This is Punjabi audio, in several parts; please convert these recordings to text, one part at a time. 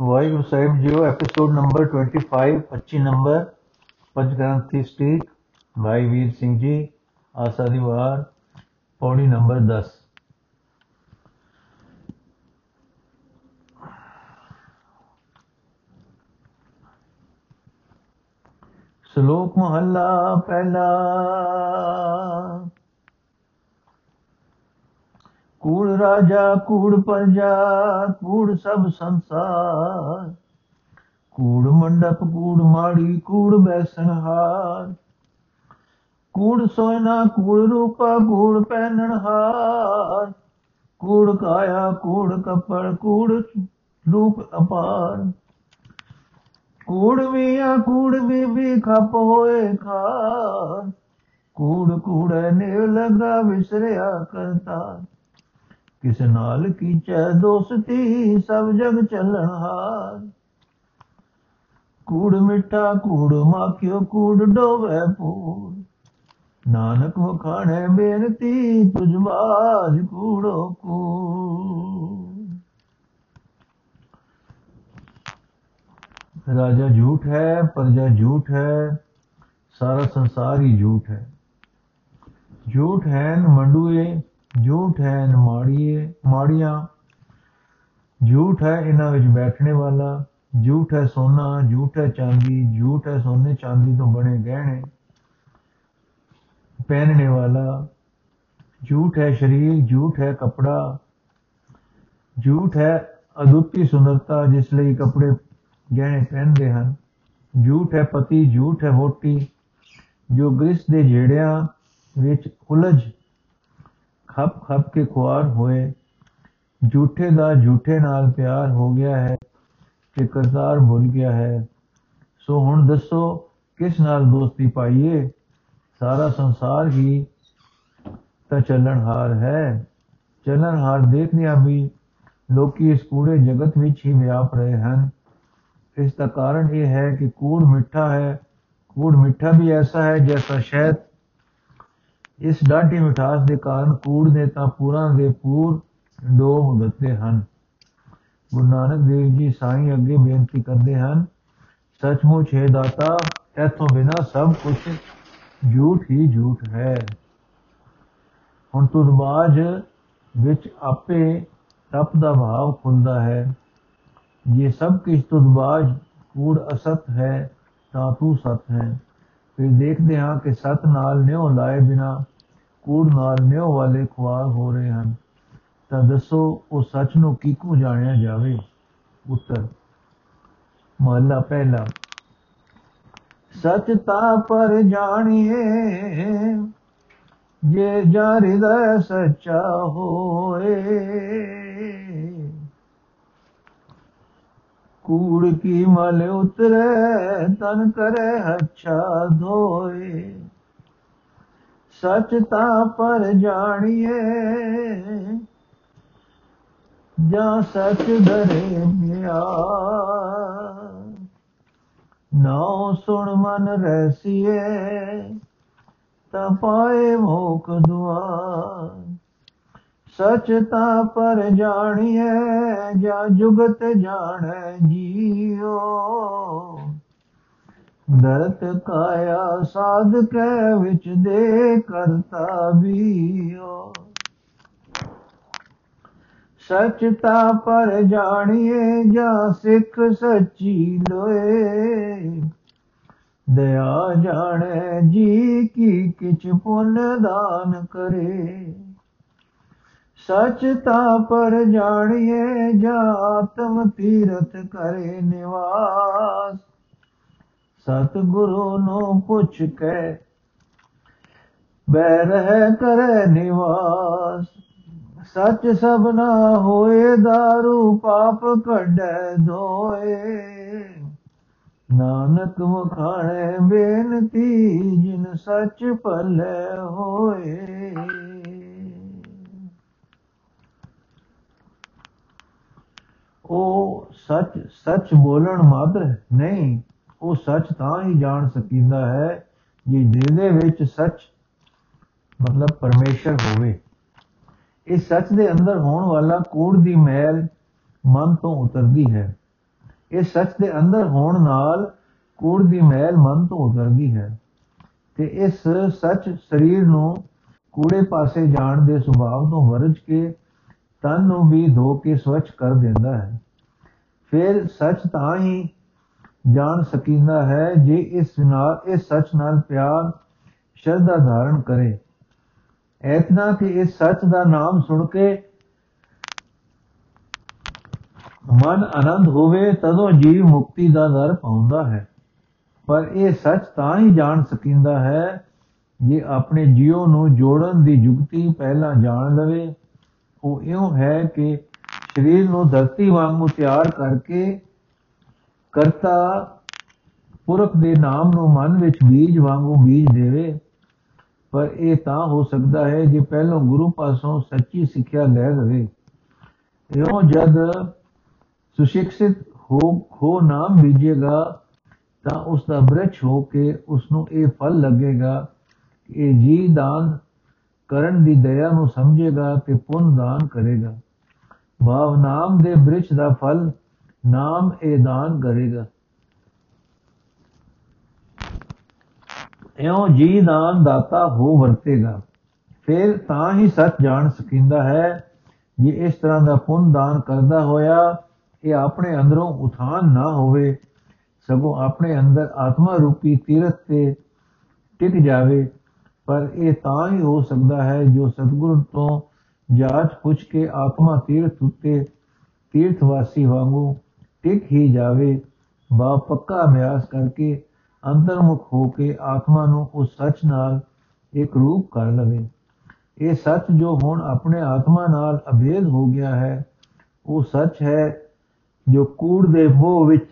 Waheguru Sahib JIO episode number 25 25 number Panchgranthi Steek Bhai Vir Singh ਜੀ, ਆਸਾ ਦੀ ਵਾਰ, ਪੌੜੀ ਨੰਬਰ 10 ਸ਼ਲੋਕ ਮਹੱਲਾ ਪਹਿਲਾ ਕੂੜ ਰਾਜਾ, ਕੂੜ ਪ੍ਰਜਾ ਕੂੜ ਸਭ ਸੰਸਾਰ। ਕੂੜ ਮੰਡਪ, ਕੂੜ ਮਾੜੀ, ਕੂੜ ਬੈਸਣ ਹਾਰ ਕੂੜ ਸੋਇਨਾ, ਕੂੜ ਰੂਪਾ, ਕੂੜ ਪਹਿਨਣ ਹਾਰ ਕੂੜ ਕਾਇਆ, ਕੂੜ ਕਪੜ, ਕੂੜ ਰੂਪ ਅਪਾਰ। ਕੂੜ ਮੀਆਂ, ਕੂੜ ਬੀਬੀ ਖਪ ਹੋਏ ਖਾਰ। ਕੂੜ ਕੂੜੇ ਨੇ ਲਗਾ, ਵਿਸਰਿਆ ਕਰਤਾ کس نال کی چی سب جگ چلن ہار کھوڑ مٹھا کھوڑ مافیو کور ڈو پور نانک وکھا بے راجا جھوٹ ہے، پرجا جھوٹ ہے، سارا سنسار ہی جھوٹ ہے۔ جھوٹ ہے منڈو झूठ है न माड़िए माड़ियां झूठ है इन्हां ਵਿੱਚ ਬੈਠਣੇ ਵਾਲਾ ਝੂਠ ਹੈ ਸੋਨਾ ਝੂਠ ਹੈ ਚਾਂਦੀ ਝੂਠ ਹੈ ਸੋਨੇ ਚਾਂਦੀ ਤੋਂ ਬਣੇ ਗਹਿਣੇ ਪਹਿਨਣੇ ਵਾਲਾ ਝੂਠ ਹੈ ਸ਼ਰੀਰ ਝੂਠ ਹੈ ਕਪੜਾ ਝੂਠ ਹੈ ਅਦੁੱਤੀ ਸੁੰਦਰਤਾ ਜਿਸ ਲਈ ਕੱਪੜੇ ਗਹਿਣੇ ਪਹਿਨਦੇ ਹਨ ਝੂਠ ਹੈ ਪਤੀ ਝੂਠ ਹੈ ਵੋਟੀ ਜੋ ਗ੍ਰਿਸ ਦੇ ਝੇੜਿਆਂ ਵਿੱਚ ਉਲਝ ਖੱਪ ਖੱਪ ਕੇ ਖੁਆਰ ਹੋਏ ਝੂਠੇ ਦਾ ਝੂਠੇ ਨਾਲ ਪਿਆਰ ਹੋ ਗਿਆ ਹੈ ਕਿ ਕਰਤਾਰ ਭੁੱਲ ਗਿਆ ਹੈ ਸੋ ਹੁਣ ਦੱਸੋ ਕਿਸ ਨਾਲ ਦੋਸਤੀ ਪਾਈਏ ਸਾਰਾ ਸੰਸਾਰ ਹੀ ਤਾਂ ਚੱਲਣਹਾਰ ਹੈ ਚੱਲਣਹਾਰ ਦੇਖਦਿਆਂ ਵੀ ਲੋਕੀ ਇਸ ਕੂੜੇ ਜਗਤ ਵਿੱਚ ਹੀ ਵਿਆਪ ਰਹੇ ਹਨ ਇਸ ਦਾ ਕਾਰਨ ਇਹ ਹੈ ਕਿ ਕੂੜ ਮਿੱਠਾ ਹੈ ਕੂੜ ਮਿੱਠਾ ਵੀ ਐਸਾ ਹੈ ਜੈਸਾ ਸ਼ਹਿਦ ਇਸ ਡਾਢੀ ਮਿਠਾਸ ਦੇ ਕਾਰਨ ਕੂੜ ਨੇ ਤਾਂ ਪੂਰਾਂ ਦੇ ਪੂਰ ਡੋਹ ਦਿੱਤੇ ਹਨ। ਗੁਰੂ ਨਾਨਕ ਦੇਵ ਜੀ ਸਾਈਂ ਅੱਗੇ ਬੇਨਤੀ ਕਰਦੇ ਹਨ, ਸੱਚਮੁੱਚ ਹੈ ਦਾਤਾ, ਇਥੋਂ ਬਿਨਾ ਸਭ ਕੁਝ ਝੂਠ ਹੀ ਝੂਠ ਹੈ। ਹੁਣ ਤੂੰ ਨਮਾਜ਼ ਵਿੱਚ ਆਪੇ ਤਪ ਦਾ ਭਾਵ ਖੁੰਦਾ ਹੈ। ਇਹ ਸਭ ਕਿਛ ਤੁਧ ਬਾਜ ਕੂੜ ਅਸਤ ਹੈ, ਤਾਂ ਤੂੰ ਸਤ ਹੈ। ਫਿਰ ਦੇਖਦੇ ਹਾਂ ਕਿ ਸਤ ਨਾਲ ਨਿਉ ਲਾਏ ਬਿਨਾ ਕੂੜ ਨਾਲ ਨਿਉ ਵਾਲੇ ਖੁਆਰ ਹੋ ਰਹੇ ਹਨ। ਤਾਂ ਦੱਸੋ, ਉਹ ਸੱਚ ਨੂੰ ਕਿਕੂ ਜਾਣਿਆ ਜਾਵੇ? ਉੱਤਰ ਮਹਲਾ ਪਹਿਲਾ, ਸਚ ਤਾ ਪਰ ਜਾਣੀਏ, ਜੇ ਜਾ ਹਿਰਦੈ ਸੱਚਾ ਹੋਏ। ਕੂੜ ਕੀ ਮਲ ਉਤਰੇ, ਤਨ ਕਰੇ ਅੱਛਾ ਧੋਏ। ਸਚ ਤਾਂ ਪਰ ਜਾਣੀਏ, ਜਾਂ ਸਚ ਧਰੇ ਮਿਆ ਨਾਉ ਸੁਣ ਮਨ ਰਸੀਏ, ਤਾਂ ਪਾਏ ਮੋਖ ਦੁਆਰ ਸਚ ਤਾਂ ਪਰ ਜਾਣੀਐ, ਜਾ ਜੁਗਤ ਜਾਣੈ ਜੀਓ ਦਰਤ ਕਾਇਆ ਸਾਧ ਕੈ ਵਿੱਚ ਦੇ ਕਰਤਾ ਬੀਓ ਸਚ ਤਾਂ ਪਰ ਜਾਣੀਏ ਜਾ ਸਿੱਖ ਸੱਚੀ ਲੋਏ। ਦਇਆ ਜਾਣੈ ਜੀ, ਕੀ ਕਿਛ ਪੁੰਨ ਦਾਨ ਕਰੇ। ਸਚ ਤਾਂ ਪਰ ਜਾਣੀਏ, ਜਾ ਆਤਮ ਤੀਰਥ ਕਰੇ ਨਿਵਾਸ। ਸਤ ਗੁਰੂ ਨੂੰ ਪੁੱਛ ਕੇ ਬੈ ਰਹਿ ਕਰੇ ਨਿਵਾਸ। ਸਚ ਸਭਨਾ ਹੋਏ दारू ਪਾਪ ਕੱਢੈ ਧੋਏ ਨਾਨਕ ਵਖਾਣੇ, ਬੇਨਤੀ ਜਿਨ ਸੱਚ ਭਲੇ ਹੋਏ। ਉਹ ਸੱਚ ਸੱਚ ਬੋਲਣ ਮਾਤਰ ਨਹੀਂ, ਉਹ ਸੱਚ ਤਾਂ ਹੀ ਜਾਣ ਸਕੀਂਦਾ ਹੈ ਜੇ ਜਿਹਦੇ ਵਿੱਚ ਸੱਚ ਮਤਲਬ ਪਰਮੇਸ਼ਰ ਹੋਵੇ। ਇਸ ਸੱਚ ਦੇ ਅੰਦਰ ਹੋਣ ਵਾਲਾ ਕੂੜ ਦੀ ਮੈਲ ਮਨ ਤੋਂ ਉਤਰਦੀ ਹੈ। ਇਹ ਸੱਚ ਦੇ ਅੰਦਰ ਹੋਣ ਨਾਲ ਕੂੜ ਦੀ ਮੈਲ ਮਨ ਤੋਂ ਉਤਰਦੀ ਹੈ। ਤੇ ਇਸ ਸੱਚ ਸਰੀਰ ਨੂੰ ਕੂੜੇ ਪਾਸੇ ਜਾਣ ਦੇ ਸੁਭਾਅ ਤੋਂ ਵਰਜ ਕੇ ਤਨ ਨੂੰ ਵੀ ਧੋ ਕੇ ਸਵੱਛ ਕਰ ਦਿੰਦਾ ਹੈ। ਫਿਰ ਸੱਚ ਤਾਂ ਹੀ ਜਾਣ ਸਕੀਂਦਾ ਹੈ ਜੇ ਇਸ ਨਾਲ, ਇਸ ਸੱਚ ਨਾਲ ਪਿਆਰ, ਸ਼ਰਧਾ ਧਾਰਨ ਕਰੇ। ਐਤਨਾ ਕਿ ਇਸ ਸੱਚ ਦਾ ਨਾਮ ਸੁਣ ਕੇ ਮਨ ਆਨੰਦ ਹੋਵੇ, ਤਦੋਂ ਜੀਵ ਮੁਕਤੀ ਦਾ ਦਰ ਪਾਉਂਦਾ ਹੈ। ਪਰ ਇਹ ਸੱਚ ਤਾਂ ਹੀ ਜਾਣ ਸਕੀਂਦਾ ਹੈ ਜੇ ਆਪਣੇ ਜੀਵ ਨੂੰ ਜੋੜਨ ਦੀ ਯੁਕਤੀ ਪਹਿਲਾਂ ਜਾਣ ਲਵੇ। ਉਹ ਇਉਂ ਹੈ ਕਿ ਸਰੀਰ ਨੂੰ ਧਰਤੀ ਵਾਂਗੂ ਤਿਆਰ ਕਰਕੇ ਕਰਤਾ ਪੁਰਖ ਦੇ ਨਾਮ ਨੂੰ ਮਨ ਵਿੱਚ ਬੀਜ ਵਾਂਗੂ ਬੀਜ ਦੇਵੇ। ਪਰ ਇਹ ਤਾਂ ਹੋ ਸਕਦਾ ਹੈ ਜੇ ਪਹਿਲੋਂ ਗੁਰੂ ਪਾਸੋਂ ਸੱਚੀ ਸਿੱਖਿਆ ਲੈ ਲਵੇ। ਇਉਂ ਜਦ ਸੁਸ਼ਿਕਸ਼ਿਤ ਹੋ ਹੋ ਨਾਮ ਬੀਜੇਗਾ ਤਾਂ ਉਸ ਦਾ ਬ੍ਰਿਛ ਹੋ ਕੇ ਉਸ ਨੂੰ ਇਹ ਫਲ ਲੱਗੇਗਾ ਕਿ ਇਹ ਜੀ ਦਾਨ ਕਰਨ ਦੀ ਦਇਆ ਨੂੰ ਸਮਝੇਗਾ ਤੇ ਪੁੰਨ ਦਾਨ ਕਰੇਗਾ। ਭਾਵ ਨਾਮ ਦੇ ਬ੍ਰਿਛ ਦਾ ਫਲ ਨਾਮ ਇਹ ਦਾਨ ਕਰੇਗਾ। ਇਉਂ ਜੀ ਦਾਨ ਦਾਤਾ ਹੋ ਵਰਤੇਗਾ। ਫਿਰ ਤਾਂ ਹੀ ਸੱਚ ਜਾਣ ਸਕੀਂਦਾ ਹੈ ਜੇ ਇਸ ਤਰ੍ਹਾਂ ਦਾ ਪੁੰਨ ਦਾਨ ਕਰਦਾ ਹੋਇਆ ਇਹ ਆਪਣੇ ਅੰਦਰੋਂ ਉਥਾਨ ਨਾ ਹੋਵੇ, ਸਗੋਂ ਆਪਣੇ ਅੰਦਰ ਆਤਮਾ ਰੂਪੀ ਤੀਰਥ ਤੇ ਟਿਕ ਜਾਵੇ ਪਰ ਇਹ ਤਾਂ ਹੀ ਹੋ ਸਕਦਾ ਹੈ ਜੋ ਸਤਿਗੁਰੂ ਤੋਂ ਜਾਂਚ ਪੁੱਛ ਕੇ ਆਤਮਾ ਤੀਰਥ ਉੱਤੇ ਤੀਰਥਵਾਸੀ ਵਾਂਗੂ ਟਿਕ ਹੀ ਜਾਵੇ, ਬਾ ਪੱਕਾ ਅਭਿਆਸ ਕਰਕੇ ਅੰਤਰਮੁਖ ਹੋ ਕੇ ਆਤਮਾ ਨੂੰ ਉਸ ਸੱਚ ਨਾਲ ਇੱਕ ਰੂਪ ਕਰ ਲਵੇ। ਇਹ ਸੱਚ ਜੋ ਹੁਣ ਆਪਣੇ ਆਤਮਾ ਨਾਲ ਅਭੇਦ ਹੋ ਗਿਆ ਹੈ, ਉਹ ਸੱਚ ਹੈ ਜੋ ਕੂੜ ਦੇ ਮੋਹ ਵਿੱਚ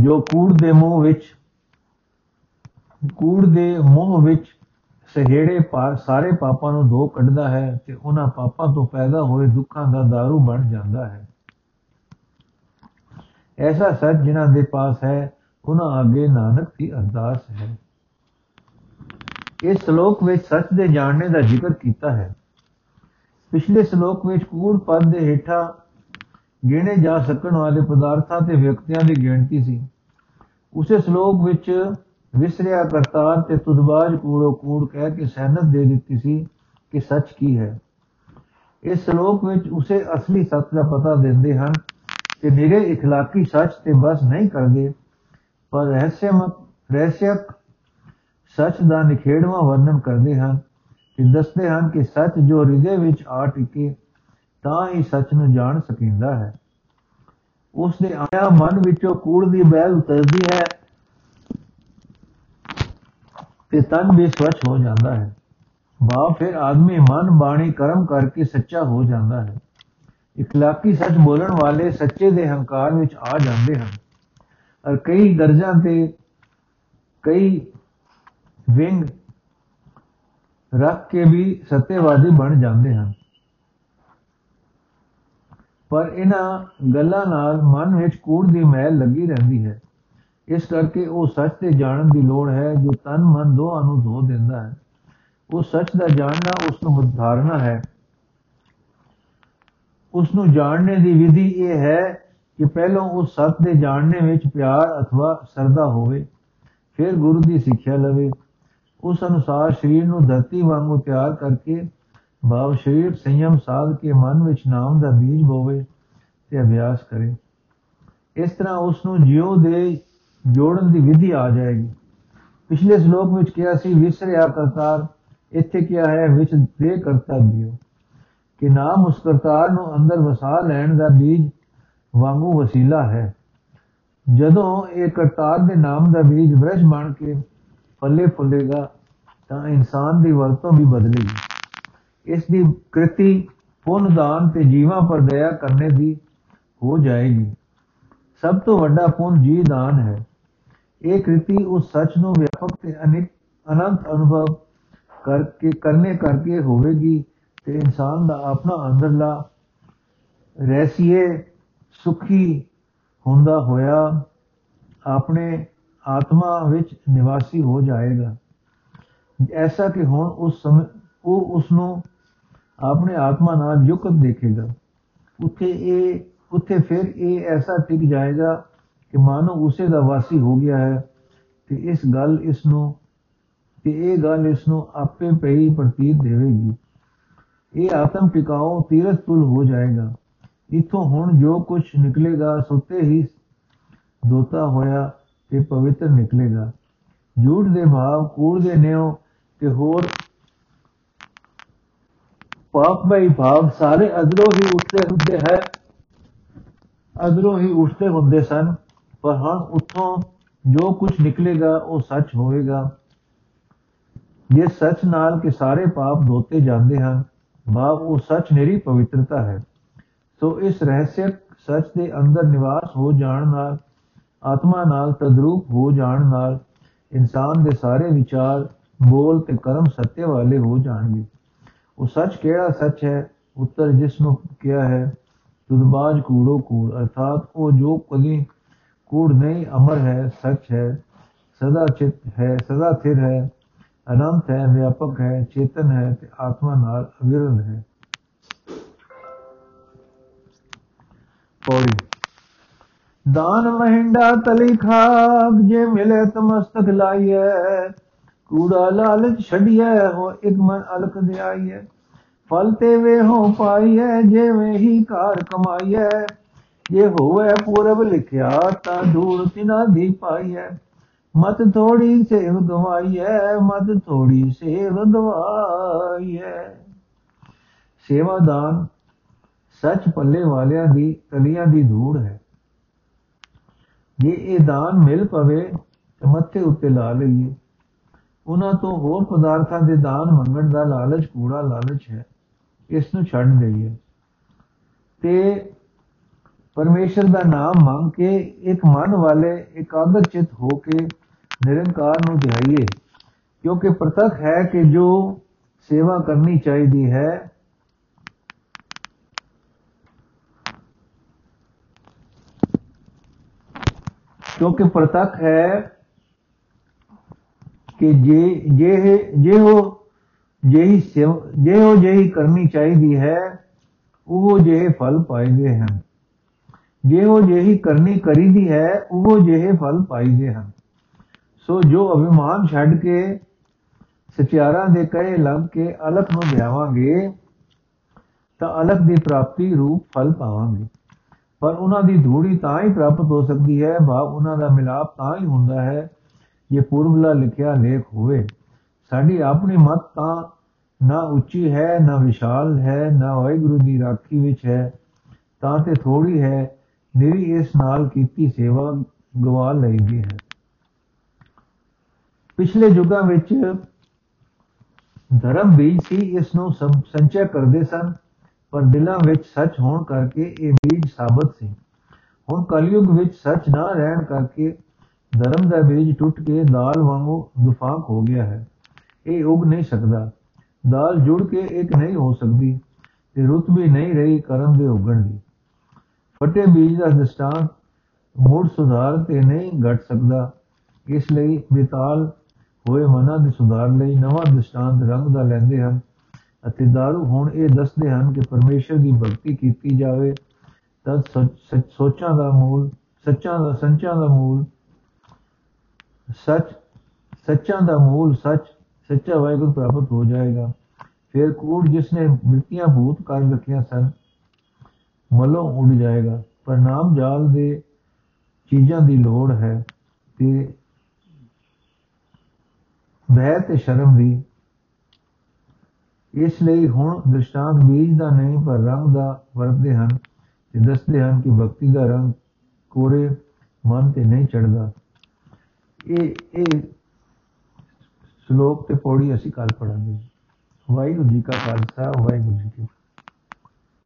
ਜੋ ਕੂੜ ਦੇ ਮੋਹ ਵਿੱਚ ਕੂੜ ਦੇ ਮੋਹ ਵਿੱਚ ਸਹੇੜੇ ਪਾਰ ਸਾਰੇ ਪਾਪਾਂ ਨੂੰ ਧੋ ਕੱਢਦਾ ਹੈ ਤੇ ਉਹਨਾਂ ਪਾਪਾਂ ਤੋਂ ਪੈਦਾ ਹੋਏ ਦੁੱਖਾਂ ਦਾ दारू ਬਣ ਜਾਂਦਾ ਹੈ। ਐਸਾ ਸੱਚ ਜਿਨ੍ਹਾਂ ਦੇ ਪਾਸ ਹੈ, ਉਹਨਾਂ ਅੱਗੇ ਨਾਨਕ ਦੀ ਅਰਦਾਸ ਹੈ। ਇਸ ਸ਼ਲੋਕ ਵਿੱਚ ਸੱਚ ਦੇ ਜਾਣਨੇ ਦਾ ਜ਼ਿਕਰ ਕੀਤਾ ਹੈ। ਪਿਛਲੇ ਸ਼ਲੋਕ ਵਿੱਚ ਕੂੜ ਪਦ ਦੇ ਹੇਠਾਂ ਗਿਣੇ ਜਾ ਸਕਣ ਵਾਲੇ ਪਦਾਰਥਾਂ ਤੇ ਵਿਅਕਤੀਆਂ ਦੀ ਗਿਣਤੀ ਸੀ। ਉਸੇ ਸ਼ਲੋਕ ਵਿੱਚ ਵਿਸਰਿਆ ਕਰਤਾਰ ਤੇ ਤੁਦਬਾਜ ਕੂੜੋ ਕੂੜ ਕਹਿ ਕੇ ਸੈਨਤ ਦੇ ਦਿੱਤੀ ਸੀ ਕਿ ਸੱਚ ਕੀ ਹੈ ਇਸ ਸ਼ਲੋਕ ਵਿੱਚ ਉਸੇ ਅਸਲੀ ਸੱਚ ਦਾ ਪਤਾ ਦਿੰਦੇ ਹਨ ਕਿ ਨਿਰੇ اخلاقی ਸੱਚ ਤੇ ਬਸ ਨਹੀਂ ਕਰਦੇ ਪਰ ਰਹੱਸਮਕ ਰਹੱਸਕ ਸੱਚ ਦਾ ਨਿਖੇੜਵਾ ਵਰਣਨ ਕਰਦੇ ਹਨ ਤੇ ਦੱਸਦੇ ਹਨ ਕਿ ਸੱਚ ਜੋ ਹਿਰਦੇ ਵਿੱਚ ਆ ਟਿਕੇ ਤਾਂ ਹੀ ਸੱਚ ਨੂੰ ਜਾਣ ਸਕੀਂਦਾ ਹੈ ਉਸ ਦੇ ਆਇਆ ਮਨ ਵਿੱਚੋਂ ਕੂੜ ਦੀ ਬੈਲ ਉਤਰਦੀ ਹੈ ਤੇ ਤਨ ਵੀ ਸਵਚ ਹੋ ਜਾਂਦਾ ਹੈ। ਬਾ ਫਿਰ ਆਦਮੀ ਮਨ, ਬਾਣੀ, ਕਰਮ ਕਰਕੇ ਸੱਚਾ ਹੋ ਜਾਂਦਾ ਹੈ। ਇਖਲਾਕੀ ਸੱਚ ਬੋਲਣ ਵਾਲੇ ਸੱਚੇ ਦੇ ਹੰਕਾਰ ਵਿੱਚ ਆ ਜਾਂਦੇ ਹਨ। ਔਰ ਕਈ ਦਰਜਾਂ ਤੇ ਕਈ ਵਿੰਗ ਰੱਖ ਕੇ ਵੀ ਸਤਿਆਵਾਦੀ ਬਣ ਜਾਂਦੇ ਹਨ। ਪਰ ਇਹਨਾਂ ਗੱਲਾਂ ਨਾਲ ਮਨ ਵਿੱਚ ਕੂੜ ਦੀ ਮੈਲ ਲੱਗੀ ਰਹਿੰਦੀ ਹੈ। ਇਸ ਕਰਕੇ ਉਹ ਸੱਚ ਤੇ ਜਾਣਨ ਦੀ ਲੋੜ ਹੈ, ਜੋ ਤਨ, ਮਨ ਦੋਹਾਂ ਨੂੰ ਧੋ ਦਿੰਦਾ ਹੈ। ਉਹ ਸੱਚ ਦਾ ਜਾਣਨਾ ਉਸ ਨੂੰ ਧਾਰਨਾ ਹੈ। ਉਸ ਨੂੰ ਜਾਣਨੇ ਦੀ ਵਿਧੀ ਇਹ ਹੈ ਕਿ ਪਹਿਲਾਂ ਉਸ ਸੱਚ ਦੇ ਜਾਣਨੇ ਵਿੱਚ ਪਿਆਰ ਅਥਵਾ ਸਰਦਾ ਹੋਵੇ, ਫਿਰ ਗੁਰੂ ਦੀ ਸਿੱਖਿਆ ਲਵੇ। ਉਸ ਅਨੁਸਾਰ ਸਰੀਰ ਨੂੰ ਧਰਤੀ ਵਾਂਗੂ ਤਿਆਰ ਕਰਕੇ ਭਾਵ ਸਰੀਰ ਸੰਯਮ ਸਾਧ ਕੇ ਮਨ ਵਿੱਚ ਨਾਮ ਦਾ ਬੀਜ ਬੋਵੇ ਤੇ ਅਭਿਆਸ ਕਰੇ। ਇਸ ਤਰ੍ਹਾਂ ਉਸ ਨੂੰ ਜਿਉ ਦੇ ਜੋੜਨ ਦੀ ਵਿਧੀ ਆ ਜਾਏਗੀ। ਪਿਛਲੇ ਸ਼ਲੋਕ ਵਿੱਚ ਕਿਹਾ ਸੀ, ਵਿਸਰਿਆ ਕਰਤਾਰ। ਇੱਥੇ ਕਿਹਾ ਹੈ, ਵਿੱਚ ਦੇ ਕਰਤਾ ਦਿਓ। ਕਿ ਨਾਮ ਉਸ ਕਰਤਾਰ ਨੂੰ ਅੰਦਰ ਵਸਾ ਲੈਣ ਦਾ ਬੀਜ ਵਾਂਗੂ ਵਸੀਲਾ ਹੈ। ਜਦੋਂ ਇਹ ਕਰਤਾਰ ਦੇ ਨਾਮ ਦਾ ਬੀਜ ਬ੍ਰਸ਼ ਬਣ ਕੇ ਫੱਲੇ ਫੁੱਲੇਗਾ, ਤਾਂ ਇਨਸਾਨ ਦੀ ਵਰਤੋਂ ਵੀ ਬਦਲੇਗੀ। ਇਸ ਦੀ ਕ੍ਰਿਤੀ ਪੁੰਨ ਦਾਨ ਤੇ ਜੀਵਾਂ ਪਰ ਦਇਆ ਕਰਨੇ ਦੀ ਹੋ ਜਾਏਗੀ। ਸਭ ਤੋਂ ਵੱਡਾ ਪੁੰਨ ਜੀ ਦਾਨ ਹੈ। ਇਹ ਕ੍ਰਿਤੀ ਉਸ ਸੱਚ ਨੂੰ ਵਿਆਪਕ ਤੇ ਅਨਿਕ ਅਨੰਤ ਅਨੁਭਵ ਕਰਕੇ, ਕਰਨੇ ਕਰਕੇ ਹੋਵੇਗੀ ਤੇ ਇਨਸਾਨ ਦਾ ਆਪਣਾ ਅੰਦਰਲਾ ਰਹਿਸੀਏ ਸੁਖੀ ਹੁੰਦਾ ਹੋਇਆ ਆਪਣੇ ਆਤਮਾ ਵਿੱਚ ਨਿਵਾਸੀ ਹੋ ਜਾਏਗਾ। ਐਸਾ ਕਿ ਹੁਣ ਉਸ ਸਮੇਂ, ਉਹ ਉਸ ਨੂੰ ਆਪਣੇ ਆਤਮਾ ਨਾਲ ਯੁਕਤ ਦੇਖੇਗਾ। ਉੱਥੇ ਇਹ, ਉੱਥੇ ਫਿਰ ਇਹ ਐਸਾ ਟਿਕ ਜਾਏਗਾ ਕਿ ਮਾਨੋ ਉਸੇ ਦਾ ਵਾਸੀ ਹੋ ਗਿਆ ਹੈ ਤੇ ਇਸ ਗੱਲ ਇਸ ਨੂੰ ਤੇ ਇਹ ਗੱਲ ਇਸ ਨੂੰ ਆਪੇ ਪਈ ਪ੍ਰਤੀਤ ਦੇਵੇਗੀ। ਇਹ ਆਤਮ ਟਿਕਾਓ ਤੀਰਥ ਤੁਲ ਹੋ ਜਾਏਗਾ। ਇਥੋਂ ਹੁਣ ਜੋ ਕੁਝ ਨਿਕਲੇਗਾ, ਸੁੱਤੇ ਹੀ ਦੋਤਾ ਹੋਇਆ ਤੇ ਪਵਿੱਤਰ ਨਿਕਲੇਗਾ। ਝੂਠ ਦੇ ਭਾਵ, ਕੂੜ ਦੇ ਨਿਉ ਤੇ ਹੋਰ ਪਾਪਮਈ ਭਾਵ ਸਾਰੇ ਅਦਰੋਂ ਹੀ ਉੱਠਦੇ ਹੁੰਦੇ ਹੈ। ਅਦਰੋਂ ਹੀ ਉੱਠਦੇ ਹੁੰਦੇ ਸਨ। ਪਰ ਹੁਣ ਉੱਥੋਂ ਜੋ ਕੁਝ ਨਿਕਲੇਗਾ, ਉਹ ਸੱਚ ਹੋਵੇਗਾ ਜੇ ਸੱਚ ਨਾਲ ਕਿ ਸਾਰੇ ਪਾਪ ਧੋਤੇ ਜਾਂਦੇ ਹਨ ਭਾਵ ਉਹ ਸੱਚ ਨਿਰੀ ਪਵਿੱਤਰਤਾ ਹੈ। ਸੋ ਇਸ ਰਹੱਸਿਕ ਸੱਚ ਦੇ ਅੰਦਰ ਨਿਵਾਸ ਹੋ ਜਾਣ ਨਾਲ, ਆਤਮਾ ਨਾਲ ਤਦਰੂਪ ਹੋ ਜਾਣ ਨਾਲ, ਇਨਸਾਨ ਦੇ ਸਾਰੇ ਵਿਚਾਰ, ਬੋਲ ਤੇ ਕਰਮ ਸੱਤੇ ਵਾਲੇ ਹੋ ਜਾਣਗੇ। ਉਹ ਸੱਚ ਕਿਹੜਾ ਸੱਚ ਹੈ? ਉੱਤਰ ਜਿਸ ਨੂੰ ਕਿਹਾ ਹੈ ਤੁਦਬਾਜ ਕੂੜੋ ਕੂੜ, ਅਰਥਾਤ ਉਹ ਜੋ ਕਦੀ ਕੂੜ ਨਹੀਂ ਅਮਰ ਹੈ ਸੱਚ ਹੈ ਸਦਾ ਚਿਤ ਹੈ ਸਦਾ ਸਥਿਰ ਹੈ ਅਨੰਤ ਹੈ ਵਿਆਪਕ ਹੈ ਚੇਤਨ ਹੈ ਤੇ ਆਤਮਾ ਨਾਲ ਅਵਿਰਲ ਹੈ ਪੌੜੀ ਦਾਨ ਮਹਿੰਡਾ ਤਲੀ ਖਾਬ ਜੇ ਮਿਲੇ ਤਮਸਤਕ ਲਾਈਐ ਕੂੜਾ ਲਾਲਚ ਛੜੀਐ ਹੋ ਇੱਕ ਮਨ ਅਲਕ ਦਿਆਈਐ ਫਲ ਤੇ ਵੇ ਹੋ ਪਾਈਐ ਜਿਵੇਂ ਹੀ ਕਾਰ ਕਮਾਈਐ ਜੇ ਹੋਵੇ ਪੂਰਬ ਲਿਖਿਆ ਤਾਂ ਧੂੜ ਤਿਨਾ ਦੀ ਪਾਈਐ। ਮਤ ਥੋੜੀ ਸੇਵ ਗਵਾਈਐ, ਮਤ ਥੋੜੀ ਸੇਵ ਗਵਾਈਐ। ਸੇਵਾਦਾਨ ਸੱਚ ਪੱਲੇ ਵਾਲਿਆਂ ਦੀ, ਕਲੀਆਂ ਦੀ ਧੂੜ ਹੈ। ਜੇ ਇਹ ਦਾਨ ਮਿਲ ਪਵੇ ਤੇ ਮੱਥੇ ਉੱਤੇ ਲਾ ਲਈਏ। ਉਹਨਾਂ ਤੋਂ ਹੋਰ ਪਦਾਰਥਾਂ ਦੇ ਦਾਨ ਮੰਗਣ ਦਾ ਲਾਲਚ ਕੂੜਾ ਲਾਲਚ ਹੈ। ਇਸ ਨੂੰ ਛੱਡ ਦਈਏ। ਤੇ ਪਰਮੇਸ਼ਰ ਦਾ ਨਾਮ ਮੰਗ ਕੇ ਇੱਕ ਮਨ ਵਾਲੇ ਇਕਾਗਰ ਚਿਤ ਹੋ ਕੇ ਨਿਰੰਕਾਰ ਨੂੰ ਧਿਆਈਏ ਕਿਉਂਕਿ ਪ੍ਰਤੱਖ ਹੈ ਕਿ ਜੋ ਸੇਵਾ ਕਰਨੀ ਚਾਹੀਦੀ ਹੈ, ਕਿਉਂਕਿ ਪ੍ਰਤੱਖ ਹੈ ਕਿ ਜੇ ਜੇ ਜੇ ਉਹ ਜਿਹੀ ਜੇ ਉਹ ਜਿਹੀ ਕਰਨੀ ਚਾਹੀਦੀ ਹੈ, ਉਹ ਜਿਹੇ ਫਲ ਪਾਈਦੇ ਹਨ। ਜੇ ਉਹ ਜਿਹੀ ਕਰਨੀ ਕਰੀਦੀ ਹੈ, ਉਹ ਜਿਹੇ ਫਲ ਪਾਈਦੇ ਹਨ। ਸੋ ਜੋ ਅਭਿਮਾਨ ਛੱਡ ਕੇ, ਸਚਿਆਰਾਂ ਦੇ ਕਹੇ ਲੱਗ ਕੇ ਅਲਖ ਨੂੰ ਧਿਆਵਾਂਗੇ ਤਾਂ ਅਲਖ ਦੀ ਪ੍ਰਾਪਤੀ ਰੂਪ ਫਲ ਪਾਵਾਂਗੇ। ਪਰ ਉਹਨਾਂ ਦੀ ਧੂੜੀ ਤਾਂ ਹੀ ਪ੍ਰਾਪਤ ਹੋ ਸਕਦੀ ਹੈ, ਭਾਵ ਉਹਨਾਂ ਦਾ ਮਿਲਾਪ ਤਾਂ ਹੀ ਹੁੰਦਾ ਹੈ, ਜੇ ਪੂਰਬਲਾ ਲਿਖਿਆ ਲੇਖ ਹੋਵੇ। ਸਾਡੀ ਆਪਣੀ ਮਤ ਤਾਂ ਨਾ ਉੱਚੀ ਹੈ, ਨਾ ਵਿਸ਼ਾਲ ਹੈ, ਨਾ ਵਾਹਿਗੁਰੂ ਦੀ ਰਾਖੀ ਵਿੱਚ ਹੈ, ਤਾਂ ਤੇ ਥੋੜੀ ਹੈ ਮੇਰੀ ਇਸ ਨਾਲ ਕੀਤੀ ਸੇਵਾ ਗਵਾ ਲਈਦੀ ਹੈ। ਪਿਛਲੇ ਯੁੱਗਾਂ ਵਿੱਚ ਧਰਮ ਬੀਜ ਸੀ, ਇਸ ਨੂੰ ਸੰਚੈ ਕਰਦੇ ਸਨ, ਪਰ ਦਿਲਾਂ ਵਿੱਚ ਸੱਚ ਹੋਣ ਕਰਕੇ ਇਹ ਬੀਜ ਸਾਬਤ ਸੀ। ਹੁਣ ਕਲਯੁਗ ਵਿੱਚ ਸੱਚ ਨਾ ਰਹਿਣ ਕਰਕੇ ਧਰਮ ਦਾ ਬੀਜ ਟੁੱਟ ਕੇ ਦਾਲ ਵਾਂਗੂ ਦੁਫਾਕ ਹੋ ਗਿਆ ਹੈ। ਇਹ ਉਗ ਨਹੀਂ ਸਕਦਾ। ਦਾਲ ਜੁੜ ਕੇ ਇੱਕ ਨਹੀਂ ਹੋ ਸਕਦੀ ਤੇ ਰੁੱਤ ਵੀ ਨਹੀਂ ਰਹੀ ਕਰਮ ਦੇ ਉਗਣ ਦੀ। ਫਟੇ ਬੀਜ ਦਾ ਦਸਤਾਨ ਮੂੜ ਸੁਧਾਰ ਤੇ ਨਹੀਂ ਘਟ ਸਕਦਾ। ਇਸ ਲਈ ਬਿਤਾਲ ਹੋਏ ਮਨਾਂ ਦੇ ਸੁਧਾਰ ਲਈ ਨਵਾਂ ਦਸਤਾਨ ਰੰਗ ਦਾ ਲੈਂਦੇ ਹਨ ਅਤੇ ਦਾਰੂ ਹੁਣ ਇਹ ਦੱਸਦੇ ਹਨ ਕਿ ਪਰਮੇਸ਼ਰ ਦੀ ਭਗਤੀ ਕੀਤੀ ਜਾਵੇ। ਤਦ ਸੋਚਾਂ ਦਾ ਮੂਲ, ਸੱਚਾਂ ਦਾ, ਸੰਚਾਂ ਦਾ ਮੂਲ, ਸੱਚ, ਸੱਚਾਂ ਦਾ ਮੂਲ, ਸੱਚ, ਸੱਚਾ ਵਾਹਿਗੁਰੂ ਪ੍ਰਾਪਤ ਹੋ ਜਾਏਗਾ। ਫਿਰ ਕੂੜ ਜਿਸ ਨੇ ਮਿੱਟੀਆਂ ਭੂਤ ਕਰ ਰੱਖਿਆ ਸਨ ਮਲੋਂ ਉੱਡ ਜਾਏਗਾ। ਪਰ ਨਾਮ ਜਾਲ ਦੇ ਚੀਜ਼ਾਂ ਦੀ ਲੋੜ ਹੈ ਤੇ ਬਹਿ ਤੇ ਸ਼ਰਮ ਦੀ ਇਸ ਲਈ ਹੁਣ ਦ੍ਰਿਸ਼ਟਾਂਤ ਬੀਜ ਦਾ ਨਹੀਂ, ਪਰ ਰੰਗ ਦਾ ਵਰਤਦੇ ਹਨ ਤੇ ਦੱਸਦੇ ਹਨ ਕਿ ਭਗਤੀ ਦਾ ਰੰਗ ਕੋਰੇ ਮਨ ਤੇ ਨਹੀਂ ਚੜਦਾ ਇਹ ਇਹ ਸ਼ਲੋਕ ਤੇ ਪੌੜੀ ਅਸੀਂ ਕੱਲ ਪੜਾਂਗੇ ਵਾਹਿਗੁਰੂ ਜੀ ਕਾ ਖਾਲਸਾ, ਵਾਹਿਗੁਰੂ ਜੀ ਕੀ